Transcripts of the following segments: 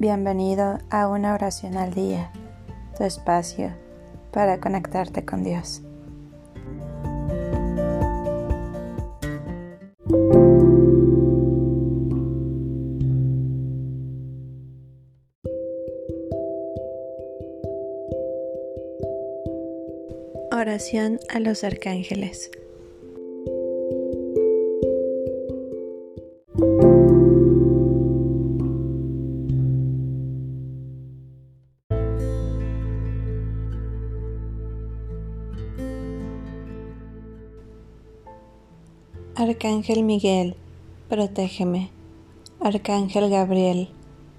Bienvenido a una oración al día, tu espacio para conectarte con Dios. Oración a los arcángeles. Arcángel Miguel, protégeme. Arcángel Gabriel,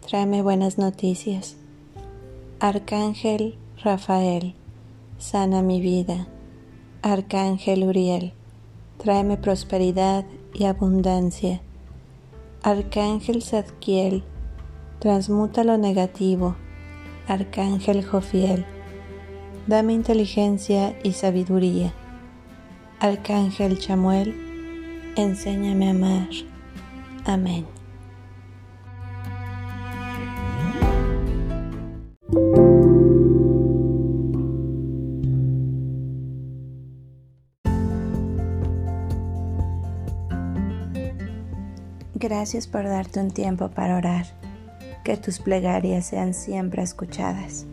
tráeme buenas noticias. Arcángel Rafael, sana mi vida. Arcángel Uriel, tráeme prosperidad y abundancia. Arcángel Zadkiel, transmuta lo negativo. Arcángel Jofiel, dame inteligencia y sabiduría. Arcángel Chamuel, enséñame a amar. Amén. Gracias por darte un tiempo para orar. Que tus plegarias sean siempre escuchadas.